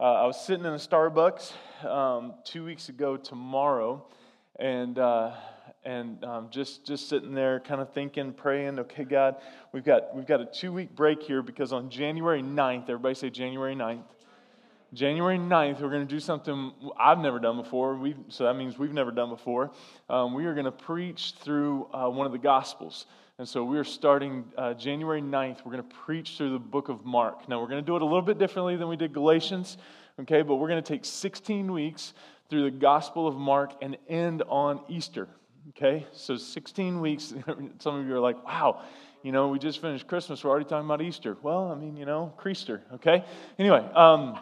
Uh, I was sitting in a Starbucks um, two weeks ago tomorrow, and uh, and um, just just sitting there, kind of thinking, praying. Okay, God, we've got we've got a two week break here because on January 9th, everybody say January 9th. January 9th, we're going to do something I've never done before. we so that means we've never done before. Um, we are going to preach through uh, one of the Gospels. And so we are starting uh, January 9th. We're going to preach through the book of Mark. Now, we're going to do it a little bit differently than we did Galatians, okay? But we're going to take 16 weeks through the Gospel of Mark and end on Easter, okay? So 16 weeks. Some of you are like, wow, you know, we just finished Christmas. We're already talking about Easter. Well, I mean, you know, Creaster, okay? Anyway, um,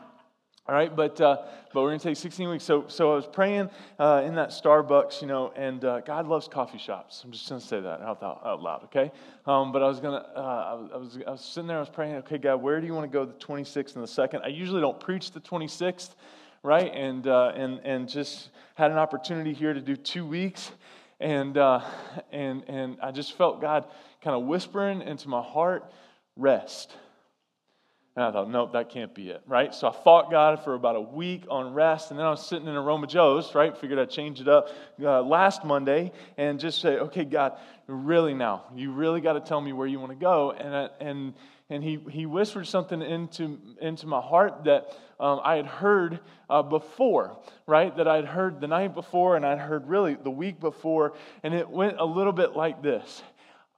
all right, but, uh, but we're going to take 16 weeks. So, so I was praying uh, in that Starbucks, you know, and uh, God loves coffee shops. I'm just going to say that out, out loud, okay? Um, but I was to, uh, I, was, I was sitting there, I was praying, okay, God, where do you want to go the 26th and the 2nd? I usually don't preach the 26th, right? And, uh, and, and just had an opportunity here to do two weeks. And, uh, and, and I just felt God kind of whispering into my heart, rest and I thought, nope, that can't be it, right? So I fought God for about a week on rest, and then I was sitting in a Aroma Joe's, right? Figured I'd change it up uh, last Monday and just say, okay, God, really now, you really got to tell me where you want to go. And, uh, and, and he, he whispered something into, into my heart that um, I had heard uh, before, right? That I'd heard the night before, and I'd heard really the week before, and it went a little bit like this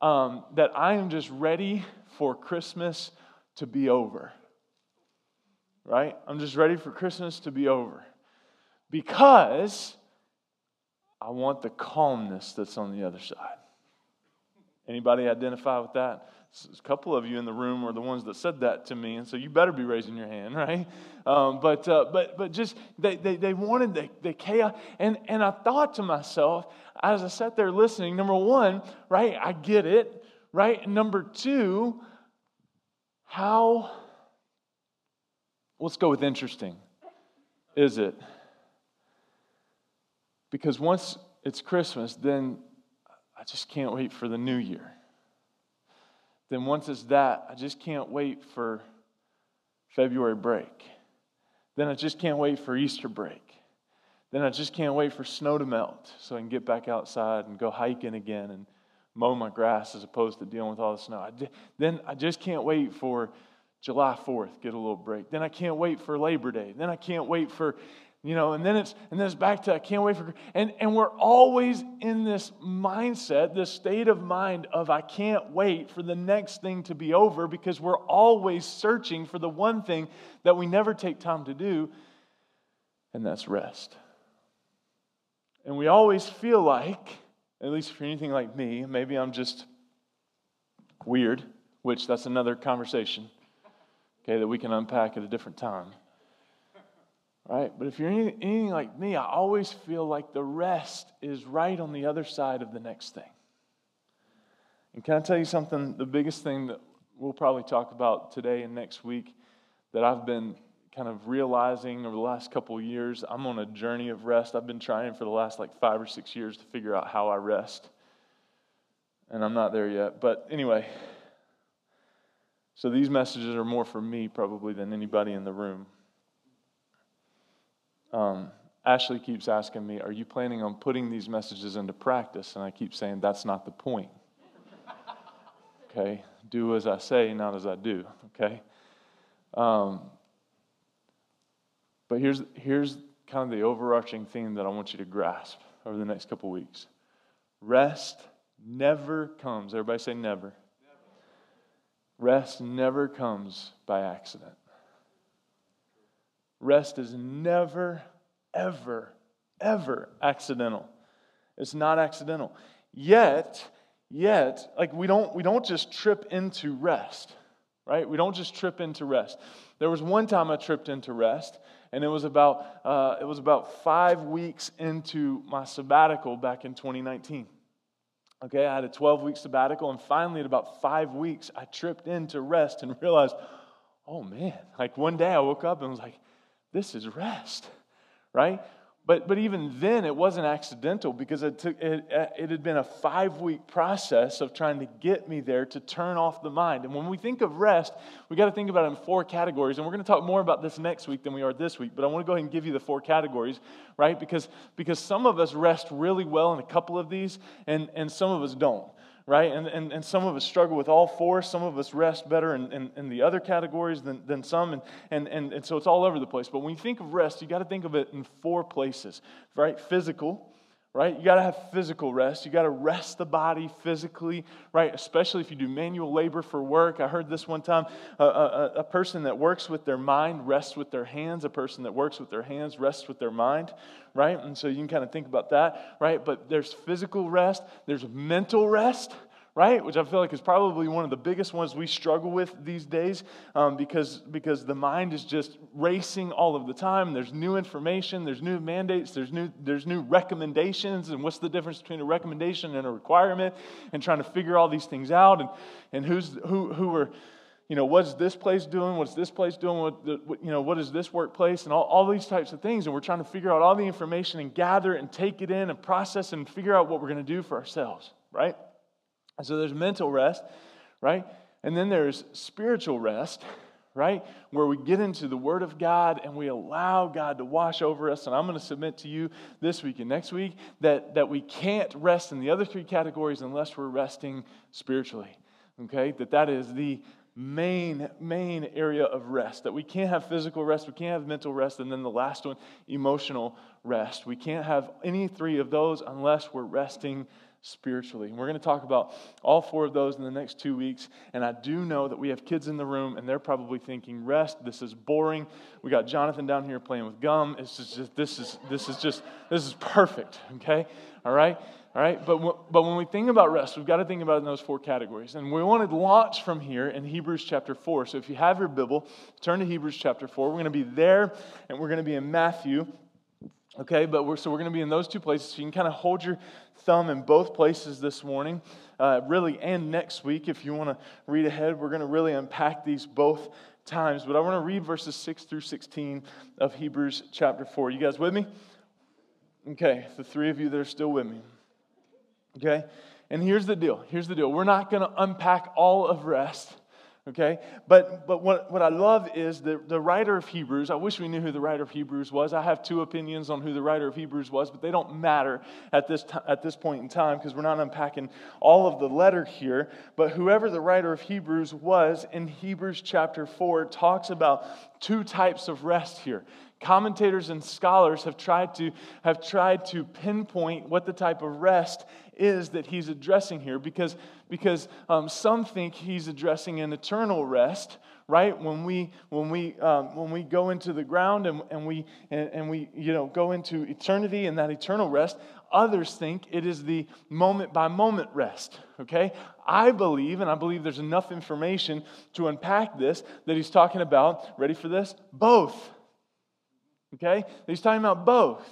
um, that I am just ready for Christmas to be over. Right? I'm just ready for Christmas to be over. Because I want the calmness that's on the other side. Anybody identify with that? A couple of you in the room are the ones that said that to me, and so you better be raising your hand, right? Um, but, uh, but, but just they, they, they wanted the, the chaos. And, and I thought to myself, as I sat there listening, number one, right, I get it, right? And number two, how, let's go with interesting, is it? Because once it's Christmas, then I just can't wait for the new year. Then once it's that, I just can't wait for February break. Then I just can't wait for Easter break. Then I just can't wait for snow to melt so I can get back outside and go hiking again and mow my grass as opposed to dealing with all the snow. I then I just can't wait for July 4th, get a little break. Then I can't wait for Labor Day. Then I can't wait for, you know, and then it's and then it's back to I can't wait for and and we're always in this mindset, this state of mind of I can't wait for the next thing to be over because we're always searching for the one thing that we never take time to do, and that's rest. And we always feel like at least for anything like me, maybe I'm just weird, which that's another conversation, okay, that we can unpack at a different time. Right? But if you're anything like me, I always feel like the rest is right on the other side of the next thing. And can I tell you something? The biggest thing that we'll probably talk about today and next week that I've been kind of realizing over the last couple years I'm on a journey of rest. I've been trying for the last like five or six years to figure out how I rest. And I'm not there yet. But anyway, so these messages are more for me probably than anybody in the room. Um, Ashley keeps asking me, Are you planning on putting these messages into practice? And I keep saying, That's not the point. Okay? Do as I say, not as I do. Okay? Um, but here's, here's kind of the overarching theme that I want you to grasp over the next couple weeks rest never comes. Everybody say never. never. Rest never comes by accident. Rest is never, ever, ever accidental. It's not accidental. Yet, yet, like we don't we don't just trip into rest, right? We don't just trip into rest. There was one time I tripped into rest, and it was about uh, it was about five weeks into my sabbatical back in 2019. Okay, I had a 12 week sabbatical, and finally, at about five weeks, I tripped into rest and realized, oh man, like one day I woke up and was like, this is rest, right? But, but even then, it wasn't accidental because it, took, it, it had been a five week process of trying to get me there to turn off the mind. And when we think of rest, we got to think about it in four categories. And we're going to talk more about this next week than we are this week. But I want to go ahead and give you the four categories, right? Because, because some of us rest really well in a couple of these, and, and some of us don't right? And, and, and some of us struggle with all four. Some of us rest better in, in, in, the other categories than, than some. And, and, and, and so it's all over the place. But when you think of rest, you got to think of it in four places, right? Physical, right? You got to have physical rest. You got to rest the body physically, right? Especially if you do manual labor for work. I heard this one time a, a, a, person that works with their mind rests with their hands, a person that works with their hands rests with their mind, right? And so you can kind of think about that, right? But there's physical rest, there's mental rest right? Which I feel like is probably one of the biggest ones we struggle with these days um, because, because the mind is just racing all of the time. There's new information, there's new mandates, there's new, there's new recommendations. And what's the difference between a recommendation and a requirement? And trying to figure all these things out and, and who's, who, who are you know, what's this place doing? What's this place doing? What, the, what, you know, what is this workplace? And all, all these types of things. And we're trying to figure out all the information and gather it and take it in and process and figure out what we're going to do for ourselves, right? And so there's mental rest, right? And then there's spiritual rest, right? Where we get into the Word of God and we allow God to wash over us. And I'm going to submit to you this week and next week that, that we can't rest in the other three categories unless we're resting spiritually. Okay? That that is the main, main area of rest. That we can't have physical rest, we can't have mental rest, and then the last one, emotional rest. We can't have any three of those unless we're resting spiritually. And we're going to talk about all four of those in the next two weeks. And I do know that we have kids in the room, and they're probably thinking, "Rest. This is boring." We got Jonathan down here playing with gum. It's just this is this is just this is perfect. Okay, all right. All right, but, but when we think about rest, we've got to think about it in those four categories. And we want to launch from here in Hebrews chapter 4. So if you have your Bible, turn to Hebrews chapter 4. We're going to be there, and we're going to be in Matthew. Okay, but we're, so we're going to be in those two places. So you can kind of hold your thumb in both places this morning, uh, really, and next week. If you want to read ahead, we're going to really unpack these both times. But I want to read verses 6 through 16 of Hebrews chapter 4. You guys with me? Okay, the three of you that are still with me. Okay, and here's the deal. Here's the deal. We're not going to unpack all of rest okay? But but what, what i love is the, the writer of hebrews i wish we knew who the writer of hebrews was. I have two opinions on who the writer of hebrews was but they don't matter at this, t- at this point in time because we're not unpacking all of the letter here. But whoever the writer of hebrews was in hebrews chapter 4 talks about two types of rest here. Commentators and scholars have tried to have tried to pinpoint what the type of rest is that he's addressing here because, because um, some think he's addressing an eternal rest right? When we when we um, when we go into the ground and, and we and, and, we you know go into eternity and that eternal rest others think it is the moment by moment rest okay? I believe and i believe there's enough information to unpack this that he's talking about ready for this? Both okay? He's talking about both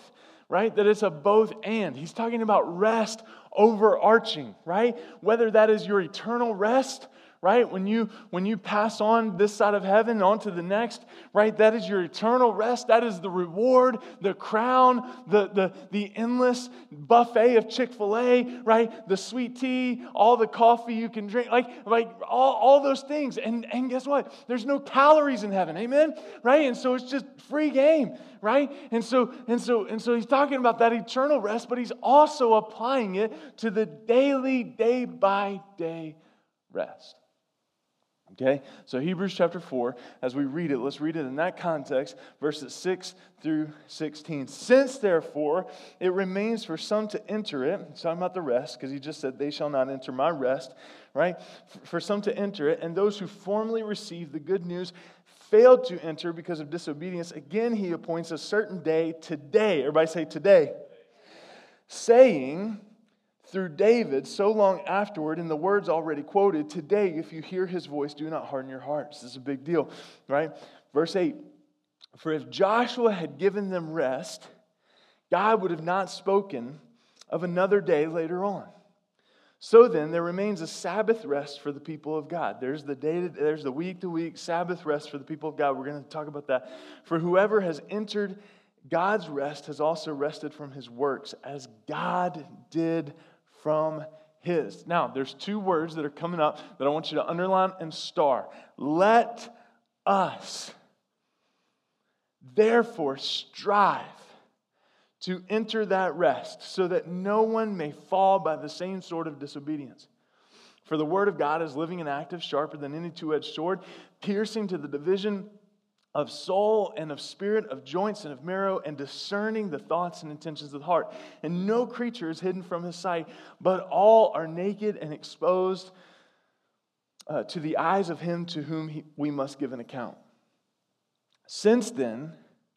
right? That it's a both and. He's talking about rest overarching, right? Whether that is your eternal rest, right? When you when you pass on this side of heaven onto the next, right? That is your eternal rest. That is the reward, the crown, the the the endless buffet of Chick-fil-A, right? The sweet tea, all the coffee you can drink, like like all, all those things. And and guess what? There's no calories in heaven. Amen. Right? And so it's just free game, right? And so and so and so he's talking about that eternal rest, but he's also applying it to the daily day by day rest. Okay? So, Hebrews chapter 4, as we read it, let's read it in that context, verses 6 through 16. Since, therefore, it remains for some to enter it, it's talking about the rest, because he just said, They shall not enter my rest, right? For some to enter it, and those who formerly received the good news failed to enter because of disobedience, again he appoints a certain day today. Everybody say today. Saying, through David so long afterward, in the words already quoted, today, if you hear his voice, do not harden your hearts. This is a big deal, right? Verse 8 For if Joshua had given them rest, God would have not spoken of another day later on. So then, there remains a Sabbath rest for the people of God. There's the day, to, there's the week to week Sabbath rest for the people of God. We're going to talk about that. For whoever has entered God's rest has also rested from his works as God did from his. Now, there's two words that are coming up that I want you to underline and star. Let us therefore strive to enter that rest so that no one may fall by the same sort of disobedience. For the word of God is living and active, sharper than any two edged sword, piercing to the division of soul and of spirit, of joints and of marrow, and discerning the thoughts and intentions of the heart. And no creature is hidden from his sight, but all are naked and exposed uh, to the eyes of him to whom he, we must give an account. Since then,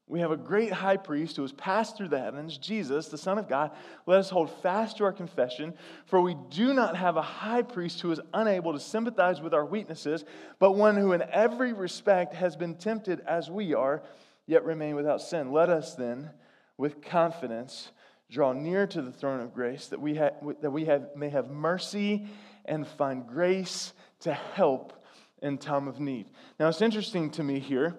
we have a great high priest who has passed through the heavens, Jesus, the Son of God. Let us hold fast to our confession, for we do not have a high priest who is unable to sympathize with our weaknesses, but one who in every respect has been tempted as we are, yet remain without sin. Let us then, with confidence, draw near to the throne of grace, that we, ha- that we have, may have mercy and find grace to help in time of need. Now, it's interesting to me here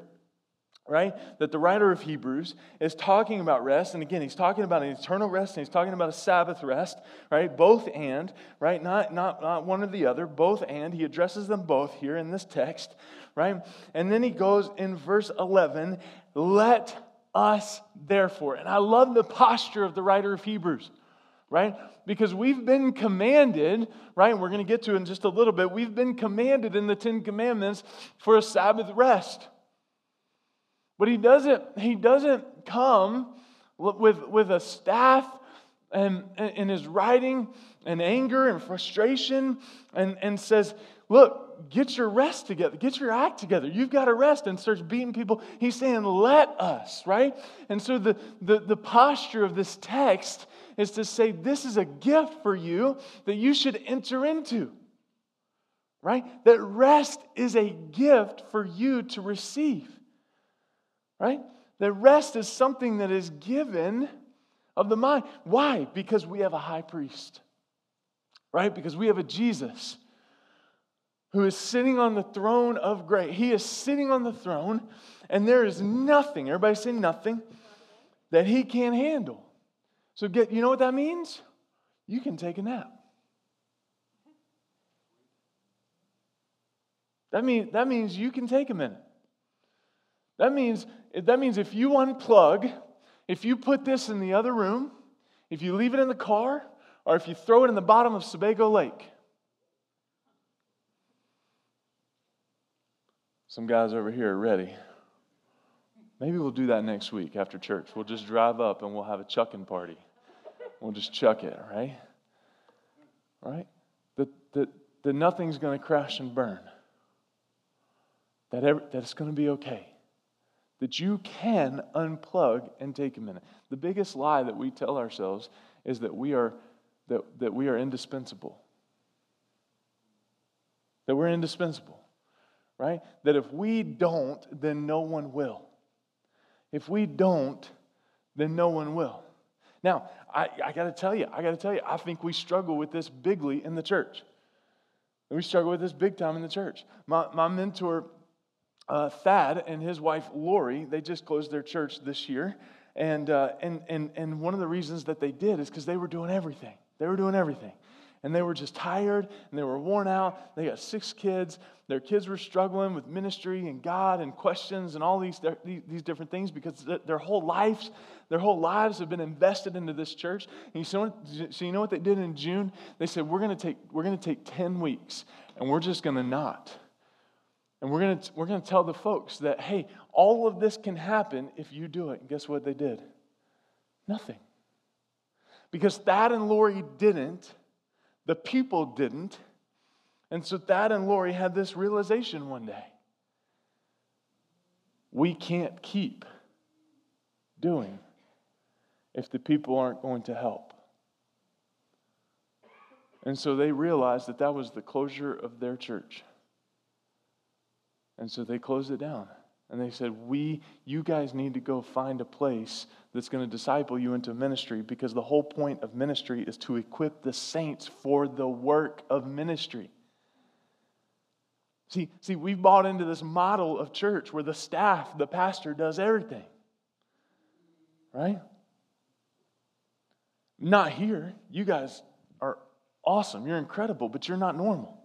right? That the writer of Hebrews is talking about rest. And again, he's talking about an eternal rest and he's talking about a Sabbath rest, right? Both and, right? Not, not, not one or the other, both and. He addresses them both here in this text, right? And then he goes in verse 11, let us therefore. And I love the posture of the writer of Hebrews, right? Because we've been commanded, right? We're going to get to it in just a little bit. We've been commanded in the Ten Commandments for a Sabbath rest but he doesn't, he doesn't come with, with a staff and in his writing and anger and frustration and, and says, Look, get your rest together, get your act together. You've got to rest and starts beating people. He's saying, Let us, right? And so the, the, the posture of this text is to say, This is a gift for you that you should enter into, right? That rest is a gift for you to receive right? The rest is something that is given of the mind. Why? Because we have a high priest, right? Because we have a Jesus who is sitting on the throne of grace. He is sitting on the throne, and there is nothing, everybody say nothing, that he can't handle. So, get, you know what that means? You can take a nap. That, mean, that means you can take a minute. That means, that means if you unplug, if you put this in the other room, if you leave it in the car, or if you throw it in the bottom of Sebago Lake, some guys over here are ready. Maybe we'll do that next week after church. We'll just drive up and we'll have a chucking party. We'll just chuck it, right? Right? That, that, that nothing's going to crash and burn. That, every, that it's going to be okay that you can unplug and take a minute. The biggest lie that we tell ourselves is that we are, that, that we are indispensable. That we're indispensable, right? That if we don't, then no one will. If we don't, then no one will. Now, I, I got to tell you, I got to tell you, I think we struggle with this bigly in the church. We struggle with this big time in the church. My, my mentor uh, Thad and his wife Lori, they just closed their church this year. And, uh, and, and, and one of the reasons that they did is because they were doing everything. They were doing everything. And they were just tired and they were worn out. They got six kids. Their kids were struggling with ministry and God and questions and all these, these different things because their whole lives, their whole lives have been invested into this church. And so, so you know what they did in June? They said, we're to take, we're to take 10 weeks and we're just going to not. And we're going we're going to tell the folks that, hey, all of this can happen if you do it. And guess what they did? Nothing. Because Thad and Lori didn't, the people didn't. And so Thad and Lori had this realization one day we can't keep doing if the people aren't going to help. And so they realized that that was the closure of their church. And so they closed it down. And they said, We, you guys need to go find a place that's going to disciple you into ministry because the whole point of ministry is to equip the saints for the work of ministry. See, see, we've bought into this model of church where the staff, the pastor, does everything. Right? Not here. You guys are awesome. You're incredible, but you're not normal.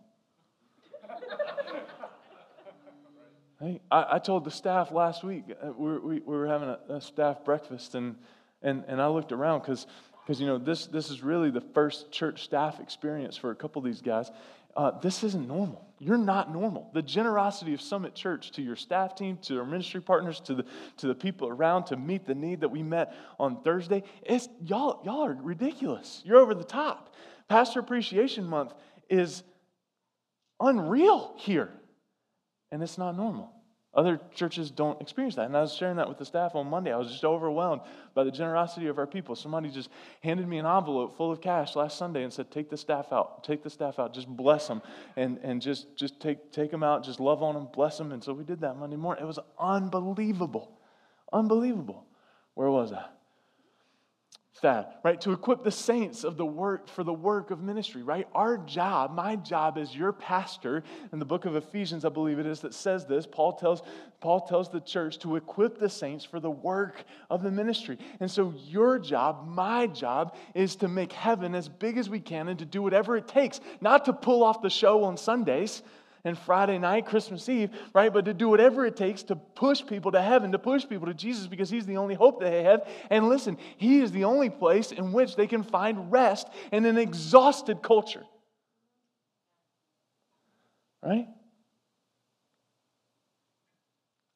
Hey, I, I, told the staff last week, uh, we, we, we were having a, a, staff breakfast, and, and, and I looked around because because you know this, this is really the first church staff experience for a couple of these guys uh, this isn't normal. You're not normal. The generosity of Summit Church to your staff team, to our ministry partners, to the, to the people around to meet the need that we met on Thursday, it's, y'all, y'all are ridiculous. You're over the top. Pastor Appreciation Month is unreal here, and it's not normal. Other churches don't experience that. And I was sharing that with the staff on Monday. I was just overwhelmed by the generosity of our people. Somebody just handed me an envelope full of cash last Sunday and said, Take the staff out. Take the staff out. Just bless them. And, and just, just take, take them out. Just love on them. Bless them. And so we did that Monday morning. It was unbelievable. Unbelievable. Where was I? That, right? To equip the saints of the work for the work of ministry, right? Our job, my job as your pastor, in the book of Ephesians, I believe it is, that says this. Paul tells, Paul tells the church to equip the saints for the work of the ministry. And so your job, my job, is to make heaven as big as we can and to do whatever it takes, not to pull off the show on Sundays and Friday night, Christmas Eve, right? But to do whatever it takes to push people to heaven, to push people to Jesus because He's the only hope they have. And listen, He is the only place in which they can find rest in an exhausted culture. Right?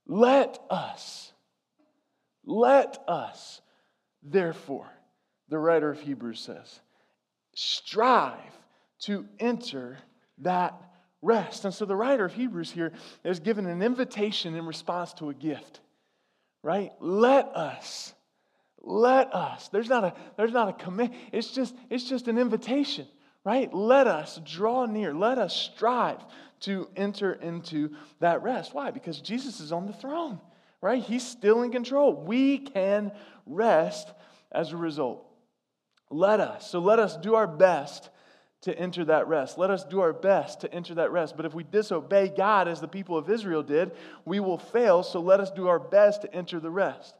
Let us, let us, therefore, the writer of Hebrews says, strive to enter that rest. And so the writer of Hebrews here is given an invitation in response to a gift, right? Let us, let us. There's not a, there's not a command. It's just, it's just an invitation, right? Let us draw near. Let us strive to enter into that rest. Why? Because Jesus is on the throne, right? He's still in control. We can rest as a result. Let us. So let us do our best to enter that rest. Let us do our best to enter that rest. But if we disobey God as the people of Israel did, we will fail. So let us do our best to enter the rest.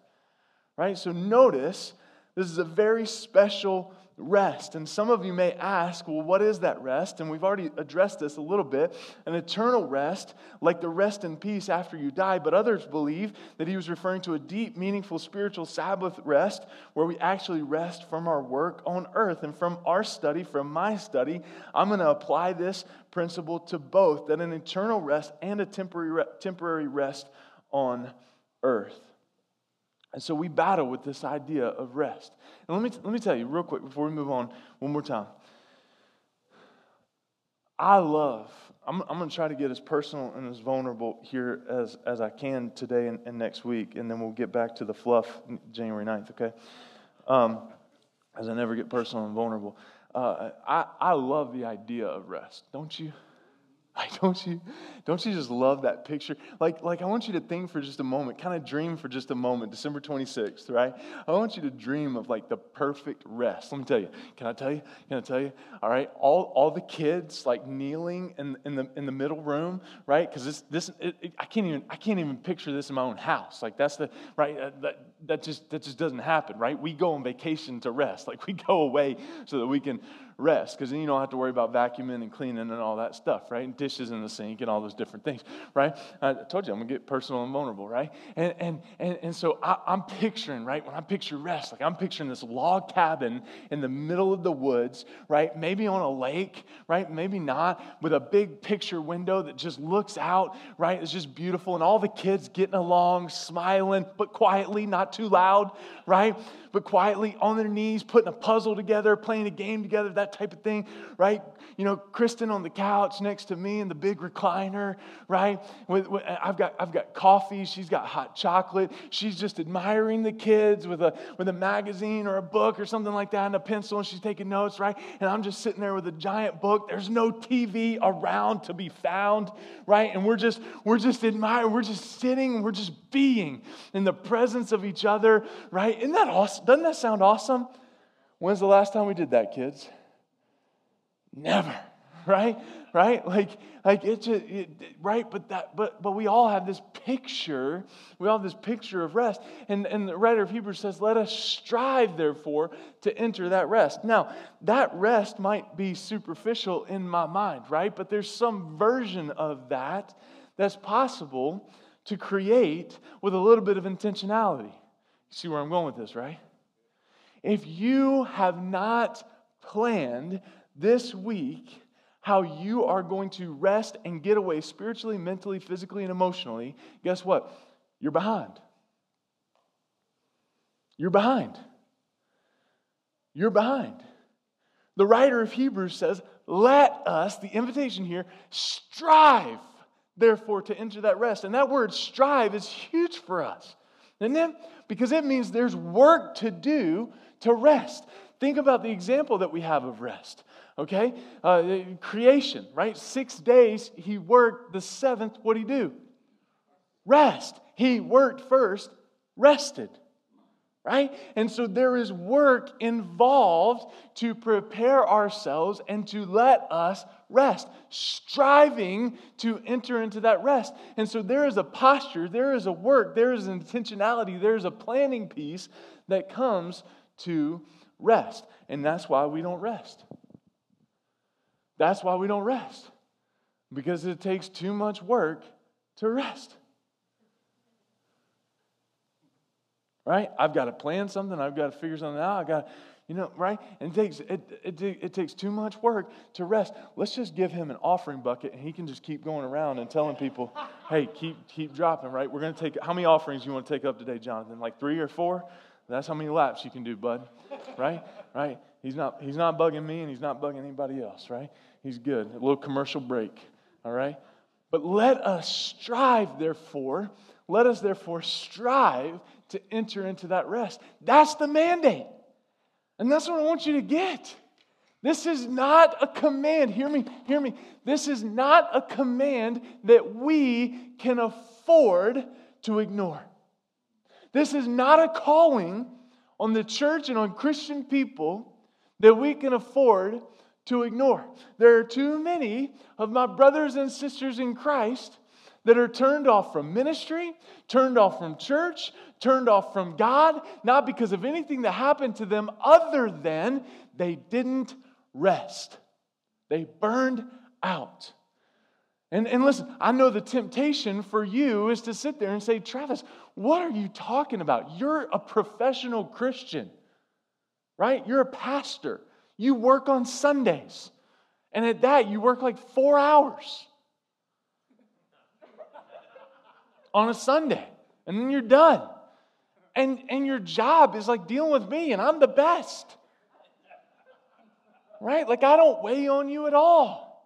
Right? So notice this is a very special rest. And some of you may ask, well, what is that rest? And we've already addressed this a little bit an eternal rest, like the rest in peace after you die. But others believe that he was referring to a deep, meaningful spiritual Sabbath rest where we actually rest from our work on earth. And from our study, from my study, I'm going to apply this principle to both that an eternal rest and a temporary, temporary rest on earth. And so we battle with this idea of rest. And let me, let me tell you real quick before we move on, one more time. I love, I'm, I'm going to try to get as personal and as vulnerable here as, as I can today and, and next week, and then we'll get back to the fluff January 9th, okay? Um, as I never get personal and vulnerable. Uh, I, I love the idea of rest, don't you? Like, don't you, don't you just love that picture? Like, like I want you to think for just a moment, kind of dream for just a moment, December 26th, right? I want you to dream of like the perfect rest. Let me tell you. Can I tell you? Can I tell you? All right, all, all the kids like kneeling in, in the in the middle room, right? Because this this it, it, I can't even I can't even picture this in my own house. Like that's the right uh, that that just that just doesn't happen, right? We go on vacation to rest. Like we go away so that we can rest because then you don't have to worry about vacuuming and cleaning and all that stuff, right? And dishes in the sink and all those different things, right? I told you I'm gonna get personal and vulnerable, right? And and and, and so I, I'm picturing, right? When I picture rest, like I'm picturing this log cabin in the middle of the woods, right? Maybe on a lake, right? Maybe not, with a big picture window that just looks out, right? It's just beautiful, and all the kids getting along, smiling, but quietly, not too loud, right? but quietly on their knees, putting a puzzle together, playing a game together, that type of thing, right? You know, Kristen on the couch next to me in the big recliner, right? With, with, I've, got, I've got coffee, she's got hot chocolate. She's just admiring the kids with a, with a magazine or a book or something like that and a pencil, and she's taking notes, right? And I'm just sitting there with a giant book. There's no TV around to be found, right? And we're just, we're just admiring, we're just sitting, we're just being in the presence of each other, right? Isn't that awesome? Doesn't that sound awesome? When's the last time we did that, kids? Never. right? Right? Like, like it's just, it, right? But that, but, but we all have this picture. We all have this picture of rest. And, and the writer of Hebrews says, let us strive, therefore, to enter that rest. Now, that rest might be superficial in my mind, right? But there's some version of that that's possible to create with a little bit of intentionality. You see where I'm going with this, right? If you have not planned this week how you are going to rest and get away spiritually, mentally, physically, and emotionally, guess what? You're behind. You're behind. You're behind. The writer of Hebrews says, Let us, the invitation here, strive, therefore, to enter that rest. And that word strive is huge for us, isn't it? Because it means there's work to do to rest. Think about the example that we have of rest okay? Uh, creation, right? Six days he worked, the seventh, what did he do? Rest. He worked first, rested, right? And so there is work involved to prepare ourselves and to let us rest, striving to enter into that rest. And so there is a posture, there is a work, there is an intentionality, there is a planning piece that comes to rest. And that's why we don't rest. That's why we don't rest, because it takes too much work to rest. Right? I've got to plan something, I've got to figure something out, I got you know, right? And it takes, it, it, it takes too much work to rest. Let's just give him an offering bucket and he can just keep going around and telling people, hey, keep, keep dropping, right? We're going to take, how many offerings you want to take up today, Jonathan? Like three or four? That's how many laps you can do, bud. Right? Right? He's not, he's not bugging me and he's not bugging anybody else, right? He's good. A little commercial break, all right? But let us strive, therefore, let us therefore strive to enter into that rest. That's the mandate. And that's what I want you to get. This is not a command. Hear me, hear me. This is not a command that we can afford to ignore. This is not a calling on the church and on Christian people that we can afford to ignore. There are too many of my brothers and sisters in Christ that are turned off from ministry, turned off from church, turned off from God, not because of anything that happened to them other than they didn't rest. They burned out. And, and listen, I know the temptation for you is to sit there and say, Travis, what are you talking about? You're a professional Christian, right? You're a pastor. You work on Sundays. And at that, you work like four hours on a Sunday. And then you're done. And, and your job is like dealing with me, and I'm the best. Right? Like I don't weigh on you at all.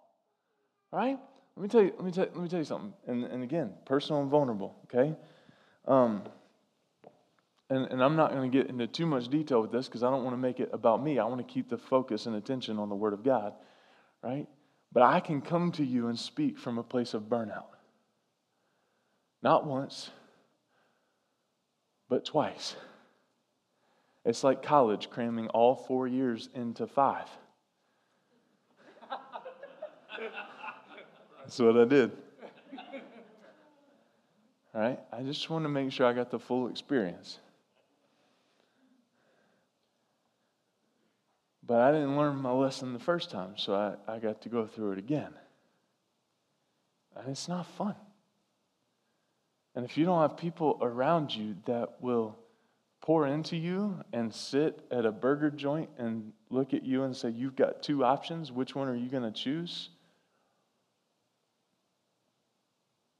Right? Let me tell you, let me tell, let me tell you something. And, and again, personal and vulnerable, okay? Um, and, and I'm not going to get into too much detail with this because I don't want to make it about me. I want to keep the focus and attention on the Word of God, right? But I can come to you and speak from a place of burnout. Not once, but twice. It's like college cramming all four years into five. That's what I did. All right? I just want to make sure I got the full experience. But I didn't learn my lesson the first time, so I, I got to go through it again. And it's not fun. And if you don't have people around you that will pour into you and sit at a burger joint and look at you and say, You've got two options, which one are you going to choose?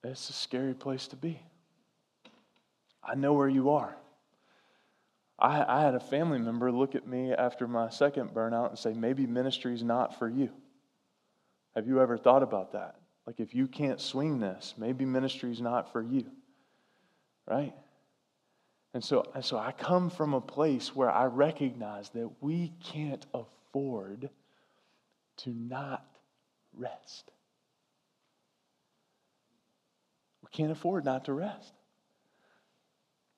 It's a scary place to be. I know where you are. I, I had a family member look at me after my second burnout and say, maybe ministry is not for you. Have you ever thought about that? Like, if you can't swing this, maybe ministry is not for you. Right? And so, and so I come from a place where I recognize that we can't afford to not rest. We can't afford not to rest.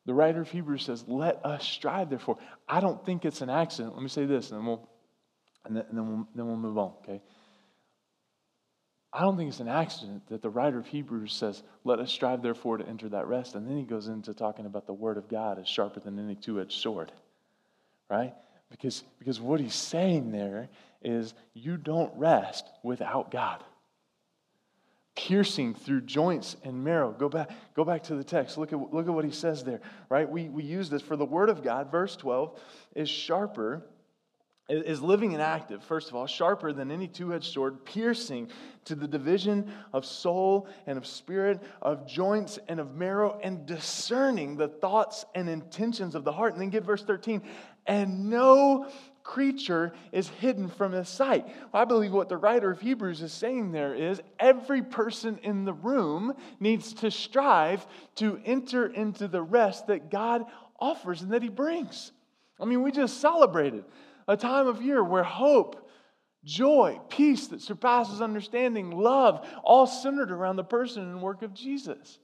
The writer of Hebrews says, Let us strive, therefore. I don't think it's an accident. Let me say this, and then we'll, and then, we'll, then we'll move on, okay? I don't think it's an accident that the writer of Hebrews says, Let us strive, therefore, to enter that rest. And then he goes into talking about the word of God is sharper than any two edged sword, right? Because, because what he's saying there is you don't rest without God. Piercing through joints and marrow. Go back, go back to the text. Look at, look at what he says there, right? We, we use this for the word of God, verse 12, is sharper is living and active, first of all, sharper than any two edged sword, piercing to the division of soul and of spirit, of joints and of marrow, and discerning the thoughts and intentions of the heart. And then get verse 13. And no creature is hidden from his sight. Well, I believe what the writer of Hebrews is saying there is every person in the room needs to strive to enter into the rest that God offers and that he brings. I mean, we just celebrated a time of year where hope, joy, peace that surpasses understanding, love, all centered around the person and work of Jesus.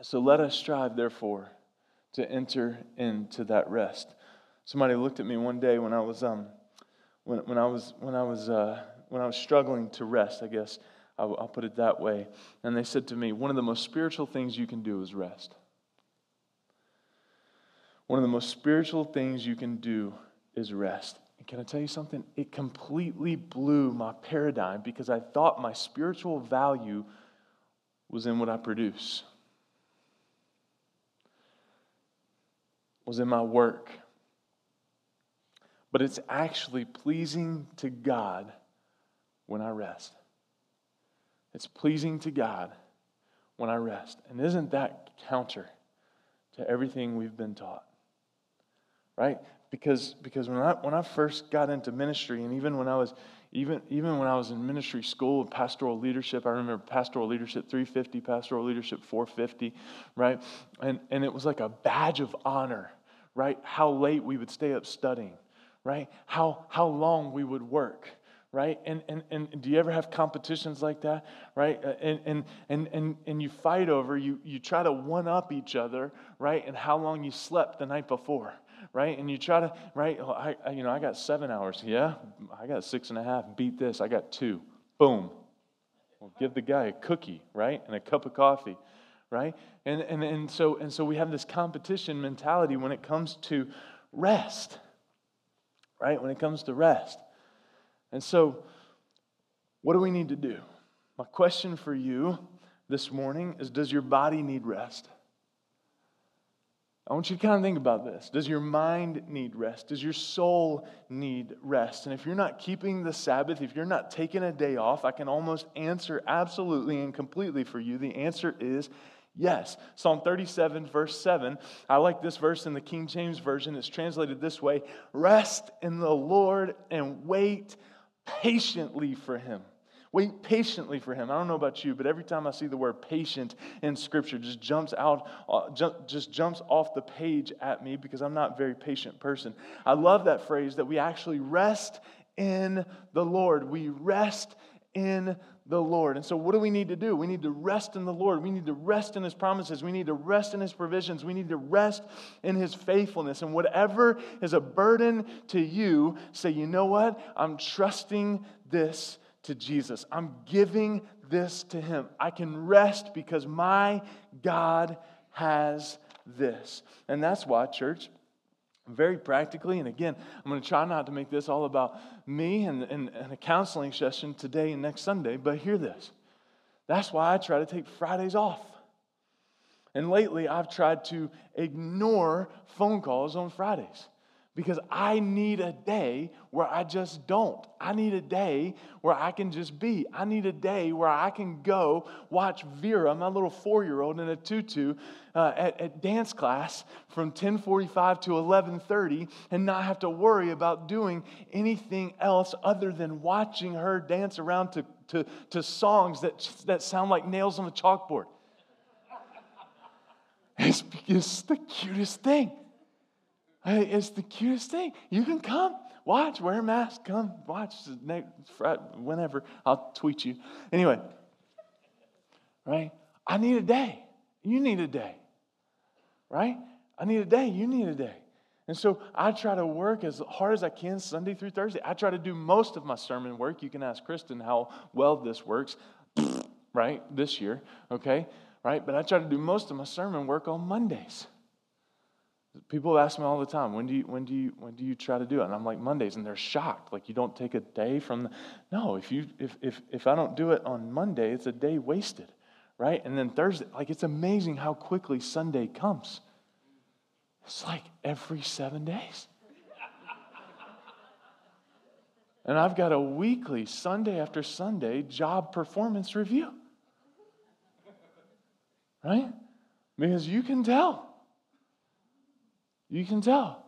So let us strive, therefore, to enter into that rest. Somebody looked at me one day when I was um, when, when I was when I was uh, when I was struggling to rest. I guess I'll, I'll put it that way. And they said to me, "One of the most spiritual things you can do is rest." One of the most spiritual things you can do is rest. And can I tell you something? It completely blew my paradigm because I thought my spiritual value was in what I produce, was in my work. But it's actually pleasing to God when I rest. It's pleasing to God when I rest. And isn't that counter to everything we've been taught? right? Because, because when, I, when I first got into ministry, and even when I was even, even when I was in ministry school and pastoral leadership, I remember pastoral leadership 350, pastoral leadership 450, right? And, and it was like a badge of honor, right? How late we would stay up studying, right? How, how long we would work, right? And, and, and do you ever have competitions like that, right? And, and, and, and, and you fight over, you, you try to one up each other, right? And how long you slept the night before, right? And you try to, right? Oh, I, I, you know, I got seven hours. Yeah, I got six and a half. Beat this. I got two. Boom. Well, give the guy a cookie, right? And a cup of coffee, right? And, and, and, so, and so we have this competition mentality when it comes to rest, right? When it comes to rest. And so, what do we need to do? My question for you this morning is Does your body need rest? I want you to kind of think about this. Does your mind need rest? Does your soul need rest? And if you're not keeping the Sabbath, if you're not taking a day off, I can almost answer absolutely and completely for you. The answer is yes. Psalm 37, verse 7. I like this verse in the King James Version. It's translated this way Rest in the Lord and wait patiently for him. Wait patiently for him. I don't know about you, but every time I see the word patient in scripture just jumps out uh, just jumps off the page at me because I'm not a very patient person. I love that phrase that we actually rest in the Lord. We rest in the Lord. And so, what do we need to do? We need to rest in the Lord. We need to rest in His promises. We need to rest in His provisions. We need to rest in His faithfulness. And whatever is a burden to you, say, you know what? I'm trusting this to Jesus. I'm giving this to Him. I can rest because my God has this. And that's why, church, very practically, and again, I'm going to try not to make this all about me and, and, and a counseling session today and next Sunday, but hear this. That's why I try to take Fridays off. And lately, I've tried to ignore phone calls on Fridays because I need a day where I just don't. I need a day where I can just be. I need a day where I can go watch Vera, my little four-year-old in a tutu, uh, at, at dance class from 10:45 to 11:30, and not have to worry about doing anything else other than watching her dance around to, to, to songs that, that sound like nails on a chalkboard. It's, it's the cutest thing. It's the cutest thing. You can come, watch, wear a mask, come, watch, whenever. I'll tweet you. Anyway, right? I need a day. You need a day, right? I need a day. You need a day. And so I try to work as hard as I can Sunday through Thursday. I try to do most of my sermon work. You can ask Kristen how well this works, right? This year, okay? Right? But I try to do most of my sermon work on Mondays. People ask me all the time, when do you when do you when do you try to do it? And I'm like Mondays, and they're shocked. Like you don't take a day from the no, if you if if if I don't do it on Monday, it's a day wasted. Right? And then Thursday, like it's amazing how quickly Sunday comes. It's like every seven days. and I've got a weekly, Sunday after Sunday, job performance review. Right? Because you can tell. You can tell.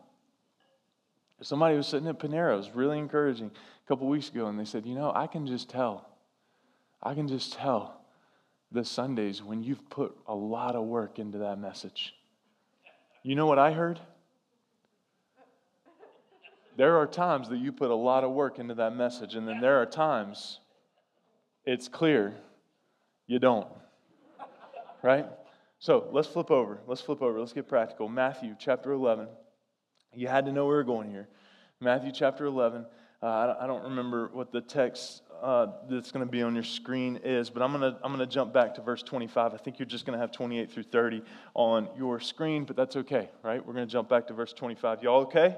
Somebody was sitting at Panera, it was really encouraging a couple weeks ago, and they said, You know, I can just tell. I can just tell the Sundays when you've put a lot of work into that message. You know what I heard? There are times that you put a lot of work into that message, and then there are times it's clear you don't. Right? So let's flip over. Let's flip over. Let's get practical. Matthew chapter 11. You had to know we are going here. Matthew chapter 11. Uh, I don't remember what the text uh, that's going to be on your screen is, but I'm going to I'm going to jump back to verse 25. I think you're just going to have 28 through 30 on your screen, but that's okay, right? We're going to jump back to verse 25. Y'all okay?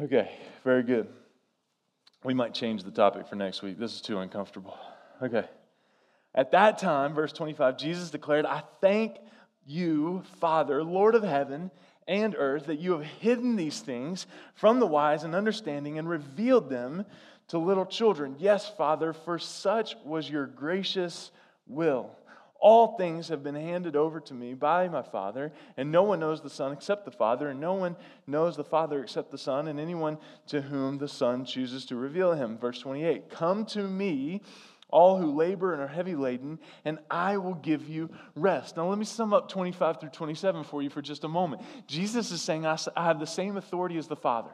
Okay, very good. We might change the topic for next week. This is too uncomfortable. Okay. At that time, verse 25, Jesus declared, I thank you, Father, Lord of heaven and earth, that you have hidden these things from the wise and understanding and revealed them to little children. Yes, Father, for such was your gracious will. All things have been handed over to me by my Father, and no one knows the Son except the Father, and no one knows the Father except the Son, and anyone to whom the Son chooses to reveal him. Verse 28 Come to me all who labor and are heavy laden, and I will give you rest. Now, let me sum up 25 through 27 for you for just a moment. Jesus is saying, I have the same authority as the Father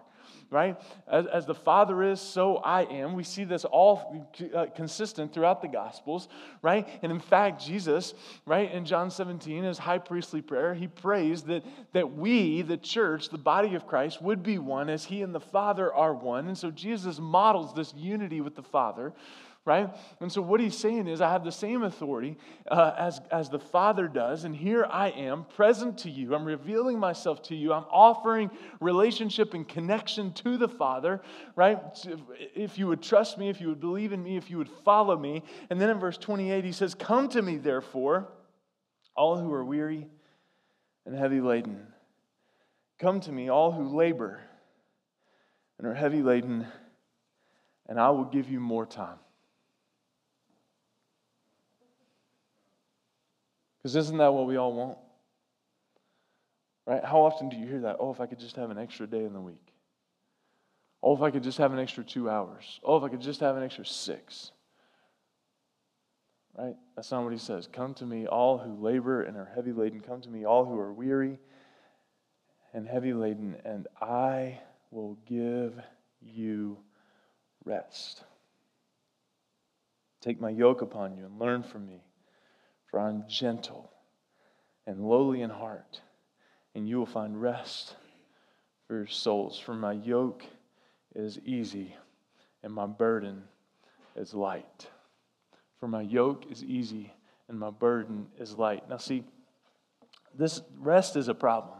right? As, as, the Father is, so I am. We see this all uh, consistent throughout the Gospels, right? And in fact, Jesus, right, in John 17, his high priestly prayer, he prays that, that we, the church, the body of Christ, would be one as he and the Father are one. And so Jesus models this unity with the Father, right? And so what he's saying is, I have the same authority uh, as, as the Father does, and here I am present to you. I'm revealing myself to you. I'm offering relationship and connection to the Father, right? If you would trust me, if you would believe in me, if you would follow me. And then in verse 28, he says, Come to me, therefore, all who are weary and heavy laden. Come to me, all who labor and are heavy laden, and I will give you more time. Because isn't that what we all want? Right? How often do you hear that? Oh, if I could just have an extra day in the week. Oh, if I could just have an extra two hours. Oh, if I could just have an extra six. Right? That's not what he says. Come to me, all who labor and are heavy laden. Come to me, all who are weary and heavy laden, and I will give you rest. Take my yoke upon you and learn from me for I'm gentle and lowly in heart, and you will find rest for your souls. For my yoke is easy and my burden is light. For my yoke is easy and my burden is light. Now, see, this rest is a problem,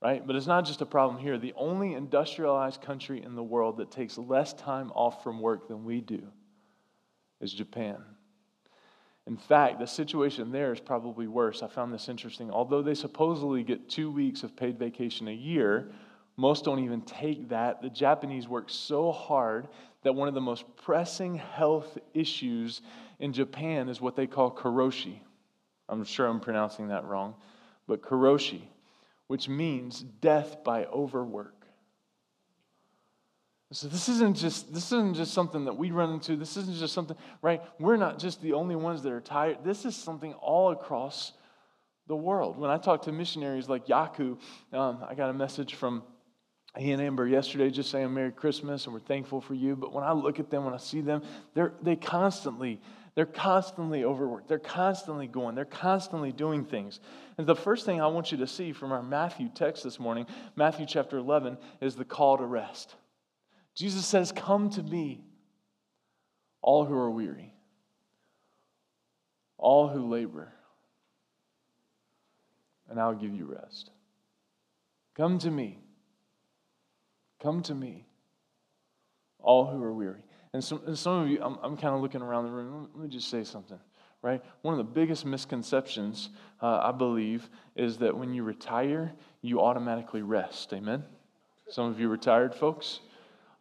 right? But it's not just a problem here. The only industrialized country in the world that takes less time off from work than we do is Japan. In fact, the situation there is probably worse. I found this interesting. Although they supposedly get two weeks of paid vacation a year, most don't even take that. The Japanese work so hard that one of the most pressing health issues in Japan is what they call karoshi. I'm sure I'm pronouncing that wrong, but karoshi, which means death by overwork. So this isn't just this isn't just something that we run into. This isn't just something, right? We're not just the only ones that are tired. This is something all across the world. When I talk to missionaries like Yaku, um, I got a message from he and Amber yesterday just saying Merry Christmas and we're thankful for you. But when I look at them, when I see them, they're, they constantly They're constantly overworked. They're constantly going. They're constantly doing things. And the first thing I want you to see from our Matthew text this morning, Matthew chapter 11, is the call to rest. Jesus says, Come to me, all who are weary, all who labor, and I'll give you rest. Come to me. Come to me, all who are weary. And some, and some of you, I'm, I'm kind of looking around the room. Let me just say something, right? One of the biggest misconceptions, uh, I believe, is that when you retire, you automatically rest. Amen? Some of you retired folks.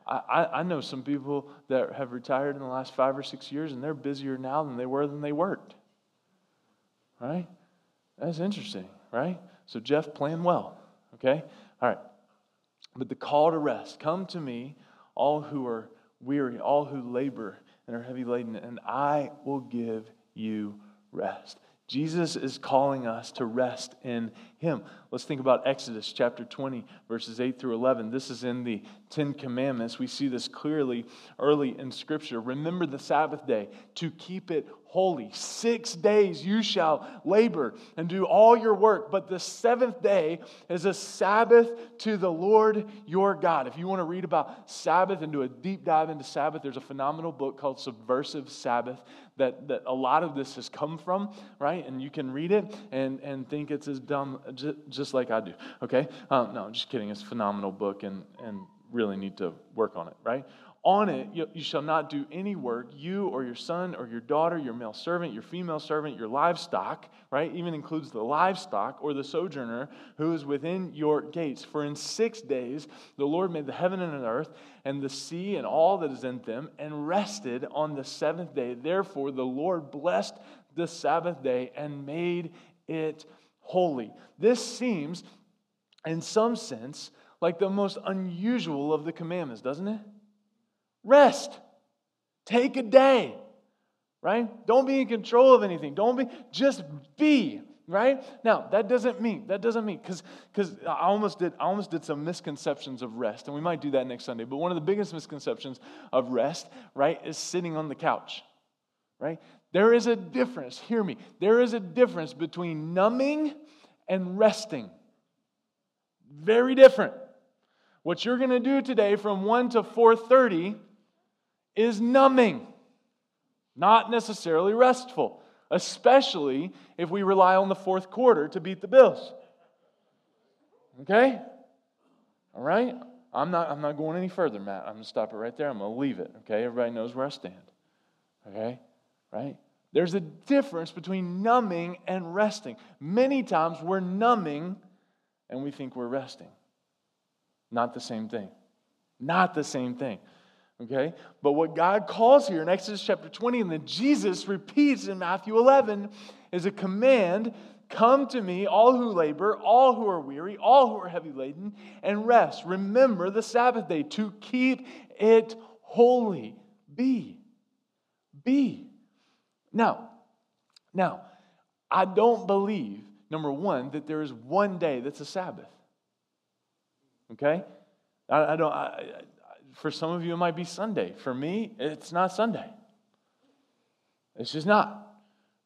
I, I know some people that have retired in the last five or six years, and they're busier now than they were than they worked. Right? That's interesting, right? So, Jeff, plan well, okay? All right. But the call to rest come to me, all who are weary, all who labor and are heavy laden, and I will give you rest. Jesus is calling us to rest in Him. Let's think about Exodus chapter 20, verses 8 through 11. This is in the Ten Commandments. We see this clearly early in Scripture. Remember the Sabbath day to keep it holy. Six days you shall labor and do all your work, but the seventh day is a Sabbath to the Lord your God. If you want to read about Sabbath and do a deep dive into Sabbath, there's a phenomenal book called Subversive Sabbath that, that a lot of this has come from, right? And you can read it and, and think it's as dumb, just like I do, okay? Um, no, I'm just kidding. It's a phenomenal book and, and really need to work on it, right? On it, you, you, shall not do any work, you or your son or your daughter, your male servant, your female servant, your livestock, right? Even includes the livestock or the sojourner who is within your gates. For in six days the Lord made the heaven and the earth and the sea and all that is in them and rested on the seventh day. Therefore, the Lord blessed the Sabbath day and made it holy. This seems, in some sense, like the most unusual of the commandments, doesn't it? Rest. Take a day, right? Don't be in control of anything. Don't be, just be, right? Now, that doesn't mean, that doesn't mean, because because I almost did, I almost did some misconceptions of rest, and we might do that next Sunday. But one of the biggest misconceptions of rest, right, is sitting on the couch, right? There is a difference, hear me, there is a difference between numbing and resting. Very different. What you're going to do today from 1 to 4:30 is numbing, not necessarily restful, especially if we rely on the fourth quarter to beat the Bills. Okay? All right? I'm not, I'm not going any further, Matt. I'm going to stop it right there. I'm going to leave it. Okay? Everybody knows where I stand. Okay? Right? There's a difference between numbing and resting. Many times we're numbing and we think we're resting. Not the same thing. Not the same thing. Okay? But what God calls here in Exodus chapter 20 and then Jesus repeats in Matthew 11 is a command Come to me, all who labor, all who are weary, all who are heavy laden, and rest. Remember the Sabbath day to keep it holy. Be. Be. Now, now, I don't believe, number one, that there is one day that's a Sabbath. Okay? I, I don't, I, for some of you, it might be Sunday. For me, it's not Sunday. It's just not,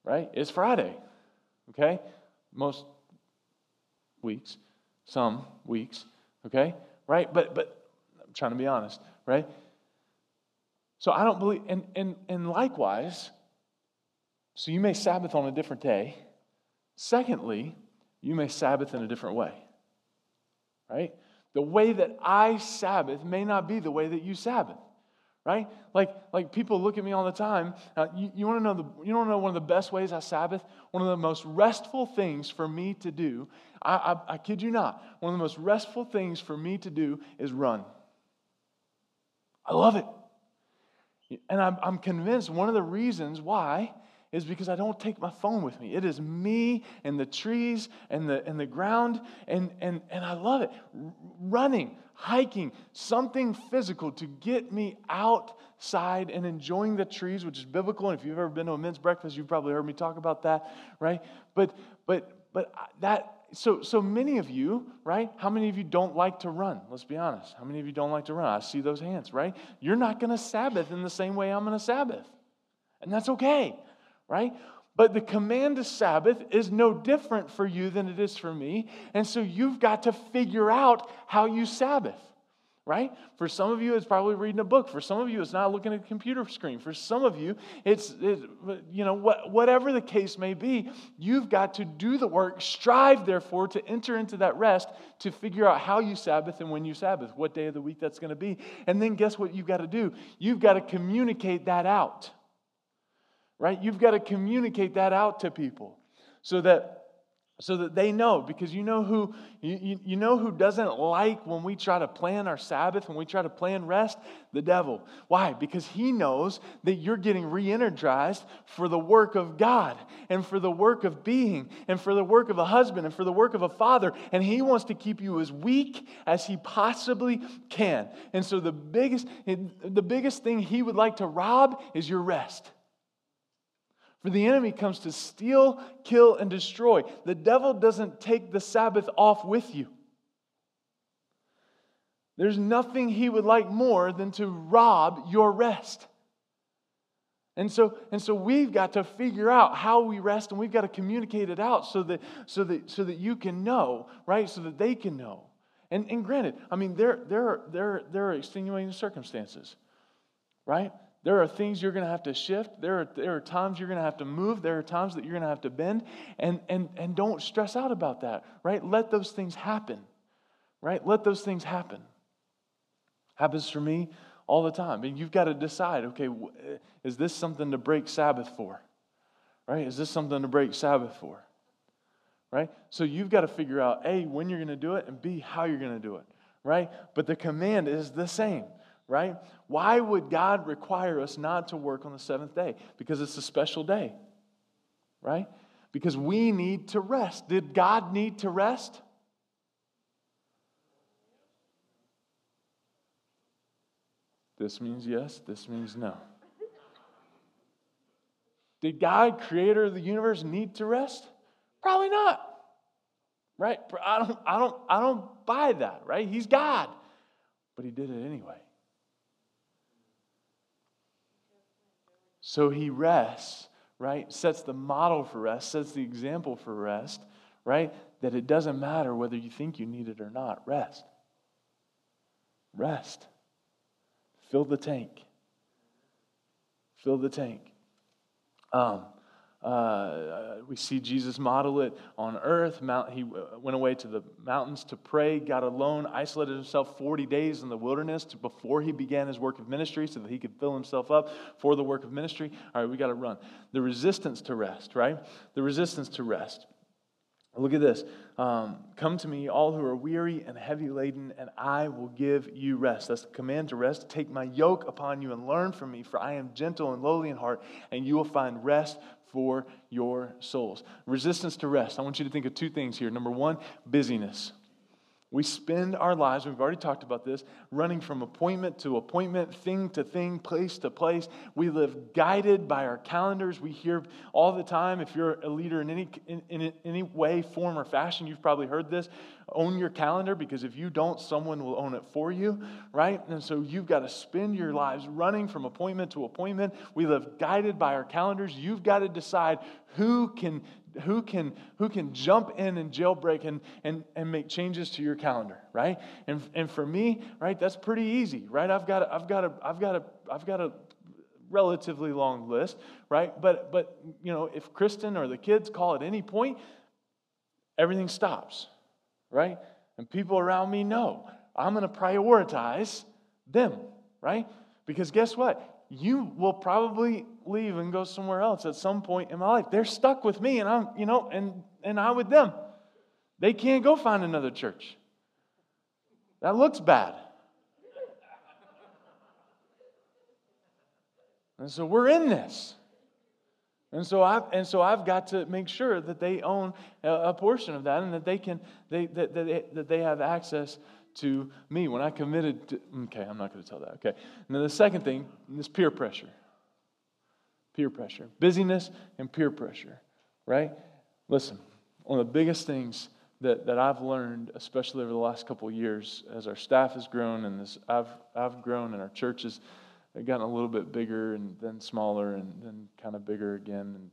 right? It's Friday, okay? Most weeks, some weeks, okay? Right? But, but I'm trying to be honest, right? So I don't believe, and, and, and likewise, so you may Sabbath on a different day. Secondly, you may Sabbath in a different way, right? The way that I Sabbath may not be the way that you Sabbath, right? Like, like people look at me all the time. Uh, you, you want to know the, you know one of the best ways I Sabbath? One of the most restful things for me to do. I, I, I kid you not. One of the most restful things for me to do is run. I love it, and I'm, I'm convinced one of the reasons why is because I don't take my phone with me. It is me and the trees and the, and the ground, and, and, and I love it. Running, hiking, something physical to get me outside and enjoying the trees, which is biblical. And if you've ever been to a men's breakfast, you've probably heard me talk about that, right? But, but, but that, so, so many of you, right? How many of you don't like to run? Let's be honest. How many of you don't like to run? I see those hands, right? You're not going to Sabbath in the same way I'm going to Sabbath. And that's okay, right? But the command to Sabbath is no different for you than it is for me. And so you've got to figure out how you Sabbath, right? For some of you, it's probably reading a book. For some of you, it's not looking at a computer screen. For some of you, it's, it, you know, what, whatever the case may be, you've got to do the work. Strive, therefore, to enter into that rest to figure out how you Sabbath and when you Sabbath, what day of the week that's going to be. And then guess what you've got to do? You've got to communicate that out right? You've got to communicate that out to people so that so that they know because you know who you, you know who doesn't like when we try to plan our sabbath when we try to plan rest? The devil. Why? Because he knows that you're getting re-energized for the work of god and for the work of being and for the work of a husband and for the work of a father and he wants to keep you as weak as he possibly can. And so the biggest the biggest thing he would like to rob is your rest for the enemy comes to steal, kill, and destroy. The devil doesn't take the Sabbath off with you. There's nothing he would like more than to rob your rest. And so, and so we've got to figure out how we rest and we've got to communicate it out so that, so that, so that you can know, right? So that they can know. And, and granted, I mean, there, there, are, there, there are extenuating circumstances, right? There are things you're going to have to shift. There are, there are times you're going to have to move. There are times that you're going to have to bend. And, and, and don't stress out about that, right? Let those things happen, right? Let those things happen. Happens for me all the time. And you've got to decide okay, is this something to break Sabbath for? Right? Is this something to break Sabbath for? Right? So you've got to figure out A, when you're going to do it, and B, how you're going to do it. Right? But the command is the same right? Why would God require us not to work on the seventh day? Because it's a special day, right? Because we need to rest. Did God need to rest? This means yes, this means no. Did God, creator of the universe, need to rest? Probably not. Right? I don't, I don't, I don't buy that, right? He's God. But he did it anyway. So he rests, right? Sets the model for rest, sets the example for rest, right? That it doesn't matter whether you think you need it or not. Rest. Rest. Fill the tank. Fill the tank. Um, uh, we see Jesus model it on earth. Mount, he went away to the mountains to pray, got alone, isolated himself 40 days in the wilderness to, before he began his work of ministry so that he could fill himself up for the work of ministry. All right, we got to run. The resistance to rest, right? The resistance to rest. Look at this. Um, Come to me, all who are weary and heavy laden, and I will give you rest. That's the command to rest. Take my yoke upon you and learn from me, for I am gentle and lowly in heart, and you will find rest for your souls. Resistance to rest. I want you to think of two things here. Number one, busyness. We spend our lives, we've already talked about this, running from appointment to appointment, thing to thing, place to place. We live guided by our calendars. We hear all the time, if you're a leader in any, in, in any way, form, or fashion, you've probably heard this own your calendar because if you don't, someone will own it for you, right? And so you've got to spend your lives running from appointment to appointment. We live guided by our calendars. You've got to decide who can who can who can jump in and jailbreak and, and, and make changes to your calendar right? And, and for me right that's pretty easy right? I've got a, i've got a i've got a i've got a relatively long list right? But but you know if kristen or the kids call at any point everything stops right? And people around me know. I'm going to prioritize them right? Because guess what you will probably leave and go somewhere else at some point in my life. They're stuck with me, and I'm, you know, and, and I with them. They can't go find another church. That looks bad. And so we're in this. And so I've, and so I've got to make sure that they own a, portion of that and that they can they, that, that, they, that they have access to me. When I committed to, okay, I'm not going to tell that. Okay. And then the second thing is peer pressure. Peer pressure. Busyness and peer pressure, right? Listen, one of the biggest things that, that I've learned, especially over the last couple years, as our staff has grown and as I've, I've grown and our church has gotten a little bit bigger and then smaller and then kind of bigger again. And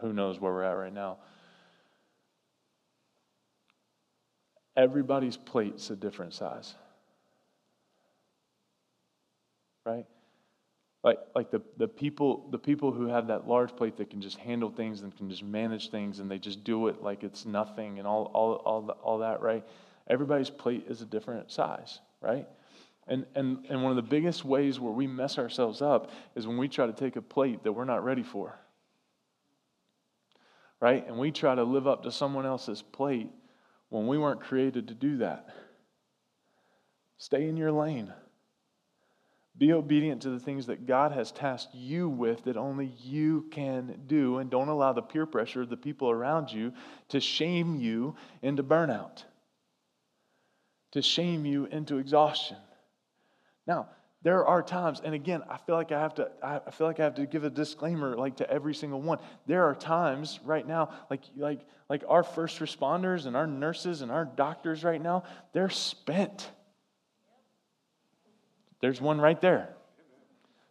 who knows where we're at right now. Everybody's plate's a different size. Right? Like, like the, the people the people who have that large plate that can just handle things and can just manage things and they just do it like it's nothing and all all all, the, all that, right? Everybody's plate is a different size, right? And, and, and one of the biggest ways where we mess ourselves up is when we try to take a plate that we're not ready for. Right? And we try to live up to someone else's plate when we weren't created to do that. Stay in your lane. Be obedient to the things that God has tasked you with that only you can do, and don't allow the peer pressure of the people around you to shame you into burnout, to shame you into exhaustion. Now, there are times, and again, I feel like I have to, I feel like I have to give a disclaimer like to every single one. There are times right now, like, like, like our first responders and our nurses and our doctors right now, they're spent. There's one right there.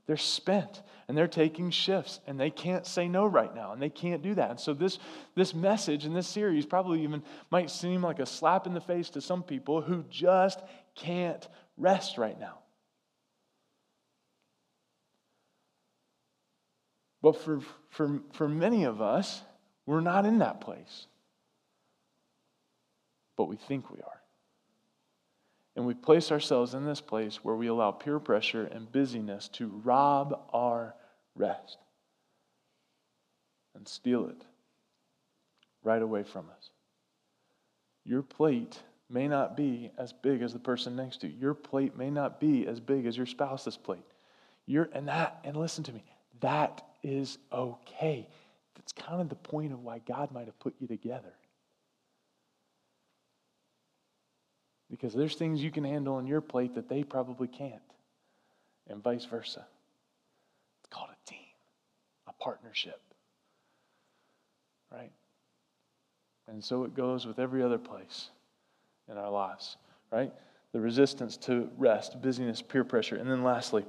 They're spent and they're taking shifts and they can't say no right now and they can't do that. And so this this message and this series probably even might seem like a slap in the face to some people who just can't rest right now. But for, for, for many of us, we're not in that place. But we think we are. And we place ourselves in this place where we allow peer pressure and busyness to rob our rest and steal it right away from us. Your plate may not be as big as the person next to you. Your plate may not be as big as your spouse's plate. You're, and that, and listen to me, that is okay. That's kind of the point of why God might have put you together. Because there's things you can handle on your plate that they probably can't, and vice versa. It's called a team, a partnership. Right? And so it goes with every other place in our lives, right? The resistance to rest, busyness, peer pressure. And then lastly,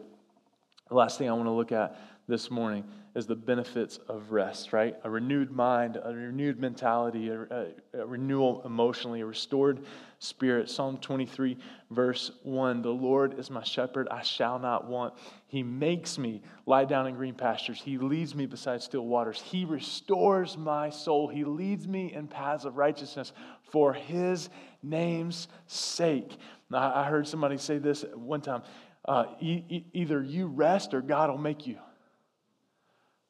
the last thing I want to look at this morning is the benefits of rest, right? A renewed mind, a renewed mentality, a, a, a, renewal emotionally, a restored spirit. Psalm 23, verse 1 The Lord is my shepherd, I shall not want. He makes me lie down in green pastures. He leads me beside still waters. He restores my soul. He leads me in paths of righteousness for his name's sake. I heard somebody say this one time uh, e- either you rest or God will make you.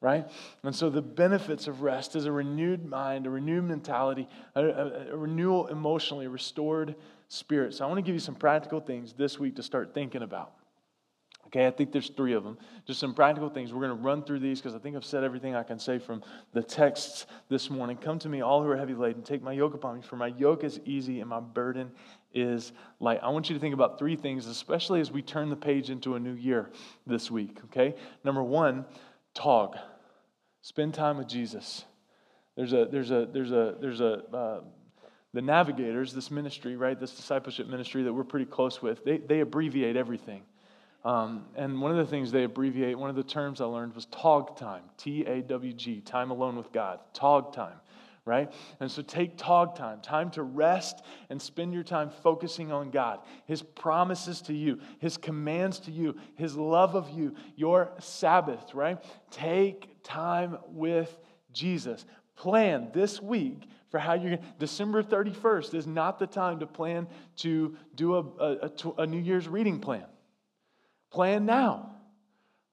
Right? And so the benefits of rest is a renewed mind, a renewed mentality, a, a, a renewal emotionally, a restored spirit. So I want to give you some practical things this week to start thinking about. Okay, I think there's three of them. Just some practical things. We're going to run through these because I think I've said everything I can say from the texts this morning. Come to me, all who are heavy laden. Take my yoke upon me, for my yoke is easy and my burden is light. I want you to think about three things, especially as we turn the page into a new year this week. Okay, number one, TAWG. Spend time with Jesus. There's a there's a there's a there's a uh, the navigators, this ministry, right? This discipleship ministry that we're pretty close with. They they abbreviate everything. Um, and one of the things they abbreviate, one of the terms I learned was TAWG time, T A W G, time alone with God, TAWG time, right? And so take TAWG time, time to rest and spend your time focusing on God, His promises to you, His commands to you, His love of you, your Sabbath, right? Take time with Jesus. Plan this week for how you're December 31st is not the time to plan to do a, a, a New Year's reading plan. Plan now,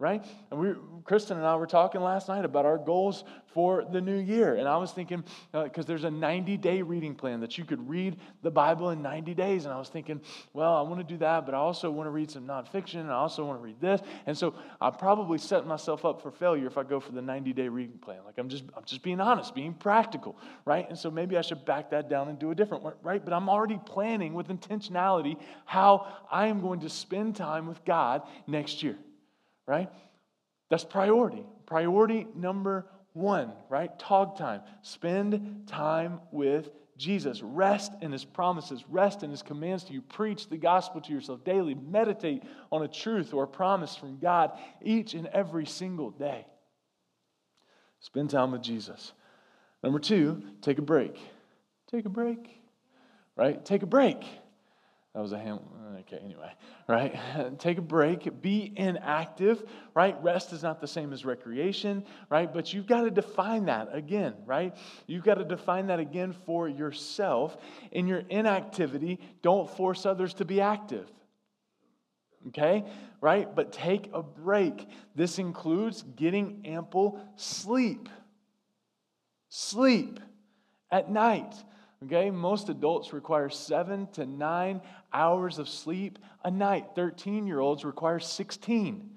right? And we, Kristen and I were talking last night about our goals for the new year. And I was thinking, because uh, there's a 90 day reading plan that you could read the Bible in 90 days. And I was thinking, well, I want to do that, but I also want to read some nonfiction. And I also want to read this. And so I probably set myself up for failure if I go for the 90 day reading plan. Like I'm just, I'm just being honest, being practical, right? And so maybe I should back that down and do a different one, right? But I'm already planning with intentionality how I am going to spend time with God next year, right? That's priority. Priority number one, right? TAWG time. Spend time with Jesus. Rest in his promises, rest in his commands to you. Preach the gospel to yourself daily. Meditate on a truth or a promise from God each and every single day. Spend time with Jesus. Number two, take a break. Take a break, right? Take a break. That was a ham. Okay, anyway, right? Take a break. Be inactive, right? Rest is not the same as recreation, right? But you've got to define that again, right? You've got to define that again for yourself. In your inactivity, don't force others to be active. Okay? Right? But take a break. This includes getting ample sleep. Sleep at night. Okay, most adults require seven to nine hours of sleep a night. 13 year olds require 16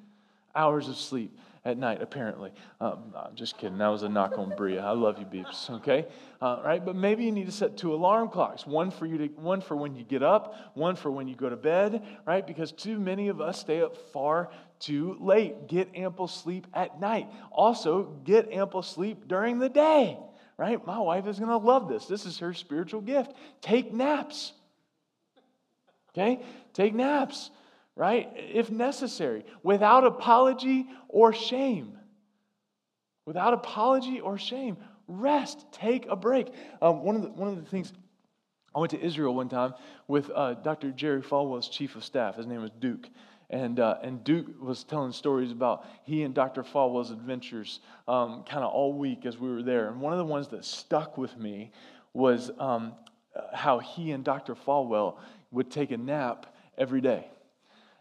hours of sleep at night, apparently. Um, I'm just kidding. That was a knock on Bria. I love you, beeps. Okay, uh, right? But maybe you need to set two alarm clocks. One for you to, one for when you get up, one for when you go to bed. Right? Because too many of us stay up far too late. Get ample sleep at night. Also, get ample sleep during the day right? My wife is going to love this. This is her spiritual gift. Take naps. Okay? Take naps, right? If necessary, without apology or shame. Without apology or shame. Rest. Take a break. Um, one, of the, one of the things, I went to Israel one time with uh, Dr. Jerry Falwell's chief of staff. His name was Duke. And, uh, and Duke was telling stories about he and Dr. Falwell's adventures um, kind of all week as we were there. And one of the ones that stuck with me was um, uh, how he and Dr. Falwell would take a nap every day.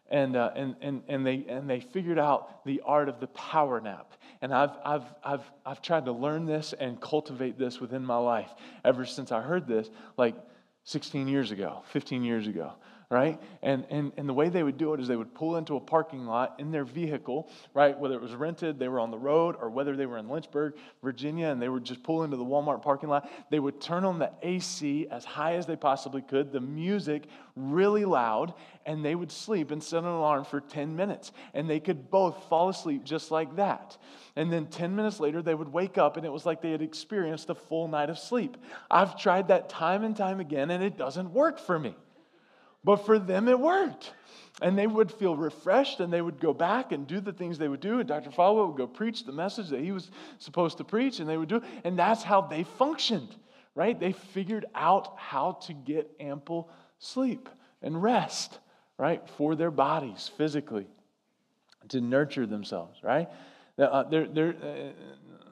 And, uh, and, and, and, they, and they figured out the art of the power nap. And I've, I've, I've, I've tried to learn this and cultivate this within my life ever since I heard this, like 16 years ago, 15 years ago right? And, and, and the way they would do it is they would pull into a parking lot in their vehicle, right? Whether it was rented, they were on the road, or whether they were in Lynchburg, Virginia, and they would just pull into the Walmart parking lot. They would turn on the AC as high as they possibly could, the music really loud, and they would sleep and set an alarm for 10 minutes. And they could both fall asleep just like that. And then 10 minutes later, they would wake up, and it was like they had experienced a full night of sleep. I've tried that time and time again, and it doesn't work for me. But for them, it worked. And they would feel refreshed and they would go back and do the things they would do. And Dr. Falwell would go preach the message that he was supposed to preach, and they would do. And that's how they functioned, right? They figured out how to get ample sleep and rest, right, for their bodies physically, to nurture themselves, right? Uh, they're, they're,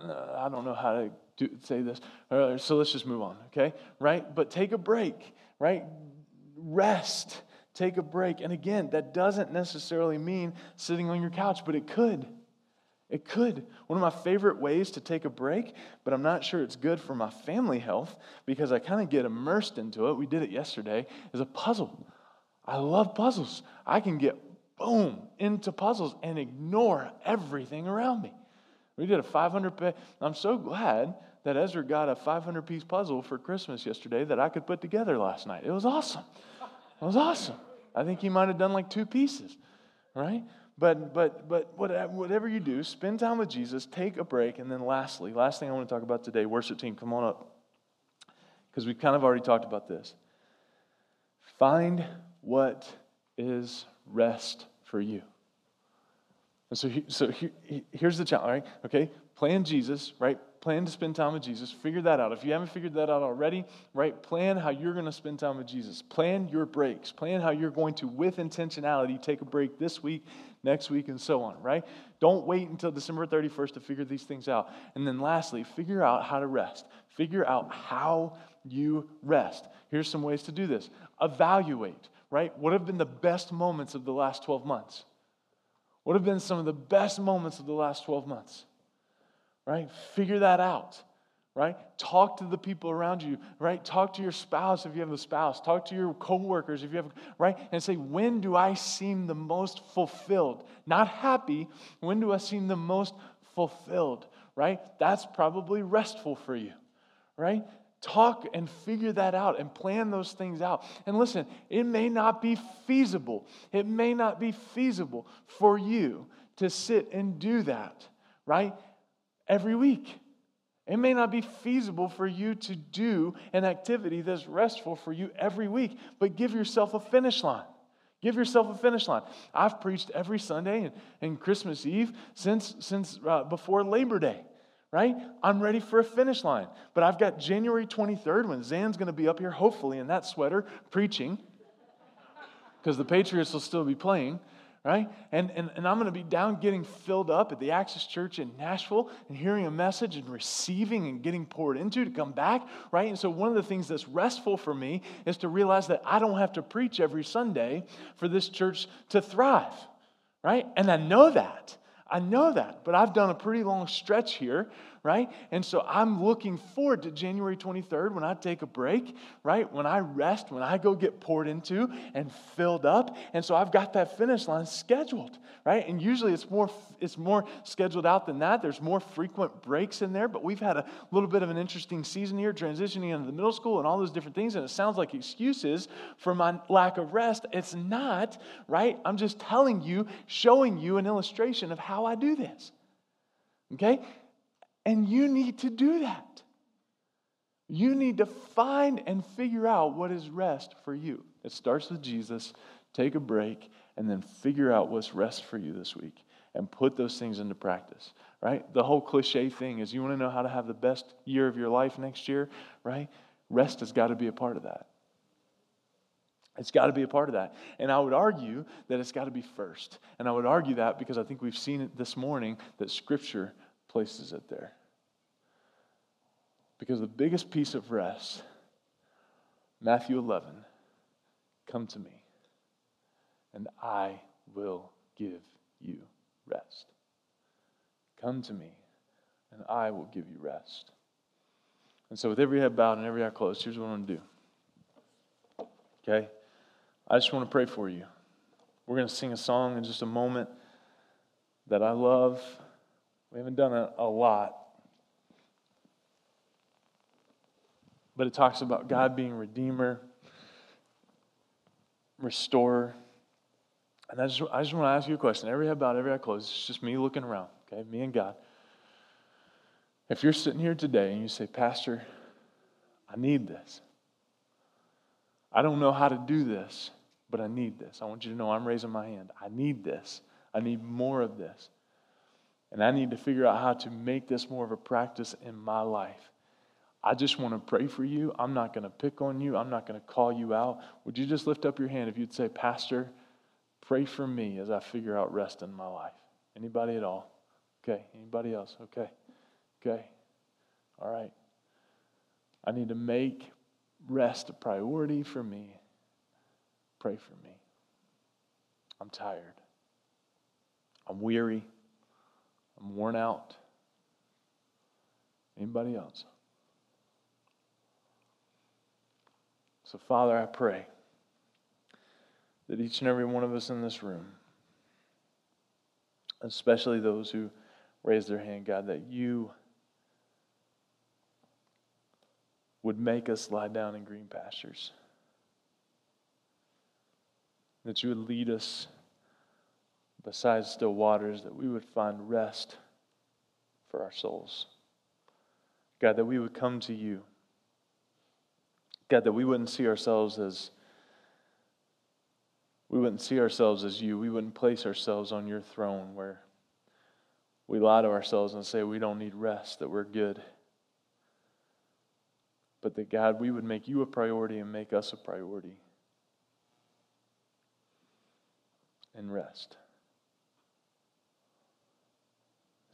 uh, I don't know how to do, say this, uh, so let's just move on, okay? Right? But take a break, right? Rest, take a break. And again, that doesn't necessarily mean sitting on your couch, but it could. It could. One of my favorite ways to take a break, but I'm not sure it's good for my family health because I kind of get immersed into it. We did it yesterday, is a puzzle. I love puzzles. I can get boom into puzzles and ignore everything around me. We did a 500 page. I'm so glad that Ezra got a 500 piece puzzle for Christmas yesterday that I could put together last night. It was awesome. It was awesome. I think he might have done like two pieces, right? But but but whatever you do, spend time with Jesus, take a break, and then lastly, last thing I want to talk about today, worship team, come on up. Because we've kind of already talked about this. Find what is rest for you. And so, so here's the challenge, right? Okay, plan Jesus, right? Plan to spend time with Jesus. Figure that out. If you haven't figured that out already, right, plan how you're going to spend time with Jesus. Plan your breaks. Plan how you're going to, with intentionality, take a break this week, next week, and so on, right? Don't wait until December 31st to figure these things out. And then lastly, figure out how to rest. Figure out how you rest. Here's some ways to do this evaluate, right? What have been the best moments of the last 12 months? What have been some of the best moments of the last 12 months? Right? Figure that out, right? Talk to the people around you, right? Talk to your spouse if you have a spouse. Talk to your coworkers if you have, right? And say, when do I seem the most fulfilled? Not happy. When do I seem the most fulfilled, right? That's probably restful for you, right? Talk and figure that out and plan those things out. And listen, it may not be feasible. It may not be feasible for you to sit and do that, right? Every week. It may not be feasible for you to do an activity that's restful for you every week, but give yourself a finish line. Give yourself a finish line. I've preached every Sunday and, and Christmas Eve since, since uh, before Labor Day, right? I'm ready for a finish line. But I've got January 23rd when Zan's going to be up here, hopefully, in that sweater, preaching, because the Patriots will still be playing right? And, and, and I'm going to be down getting filled up at the Access Church in Nashville and hearing a message and receiving and getting poured into to come back, right? And so, one of the things that's restful for me is to realize that I don't have to preach every Sunday for this church to thrive, right? And I know that. I know that, but I've done a pretty long stretch here right? And so I'm looking forward to January 23rd when I take a break, right? When I rest, when I go get poured into and filled up. And so I've got that finish line scheduled, right? And usually it's more it's more scheduled out than that. There's more frequent breaks in there, but we've had a little bit of an interesting season here transitioning into the middle school and all those different things and it sounds like excuses for my lack of rest. It's not, right? I'm just telling you, showing you an illustration of how I do this. Okay? And you need to do that. You need to find and figure out what is rest for you. It starts with Jesus. Take a break and then figure out what's rest for you this week and put those things into practice, right? The whole cliche thing is you want to know how to have the best year of your life next year, right? Rest has got to be a part of that. It's got to be a part of that. And I would argue that it's got to be first. And I would argue that because I think we've seen it this morning that Scripture places it there. Because the biggest piece of rest, Matthew 11, come to me, and I will give you rest. Come to me, and I will give you rest. And so, with every head bowed and every eye closed, here's what I'm going to do. Okay? I just want to pray for you. We're going to sing a song in just a moment that I love. We haven't done it a lot. But it talks about God being redeemer, restorer. And I just, I just want to ask you a question. Every head bowed, every eye closed. It's just me looking around, okay? Me and God. If you're sitting here today and you say, Pastor, I need this. I don't know how to do this, but I need this. I want you to know I'm raising my hand. I need this. I need more of this. And I need to figure out how to make this more of a practice in my life. I just want to pray for you. I'm not going to pick on you. I'm not going to call you out. Would you just lift up your hand if you'd say, Pastor, pray for me as I figure out rest in my life? Anybody at all? Okay. Anybody else? Okay. Okay. All right. I need to make rest a priority for me. Pray for me. I'm tired. I'm weary. I'm worn out. Anybody else? So, Father, I pray that each and every one of us in this room, especially those who raise their hand, God, that you would make us lie down in green pastures. That you would lead us beside still waters, that we would find rest for our souls. God, that we would come to you. God, that we wouldn't see ourselves as we wouldn't see ourselves as you. We wouldn't place ourselves on your throne where we lie to ourselves and say we don't need rest, that we're good. But that God, we would make you a priority and make us a priority. And rest. It's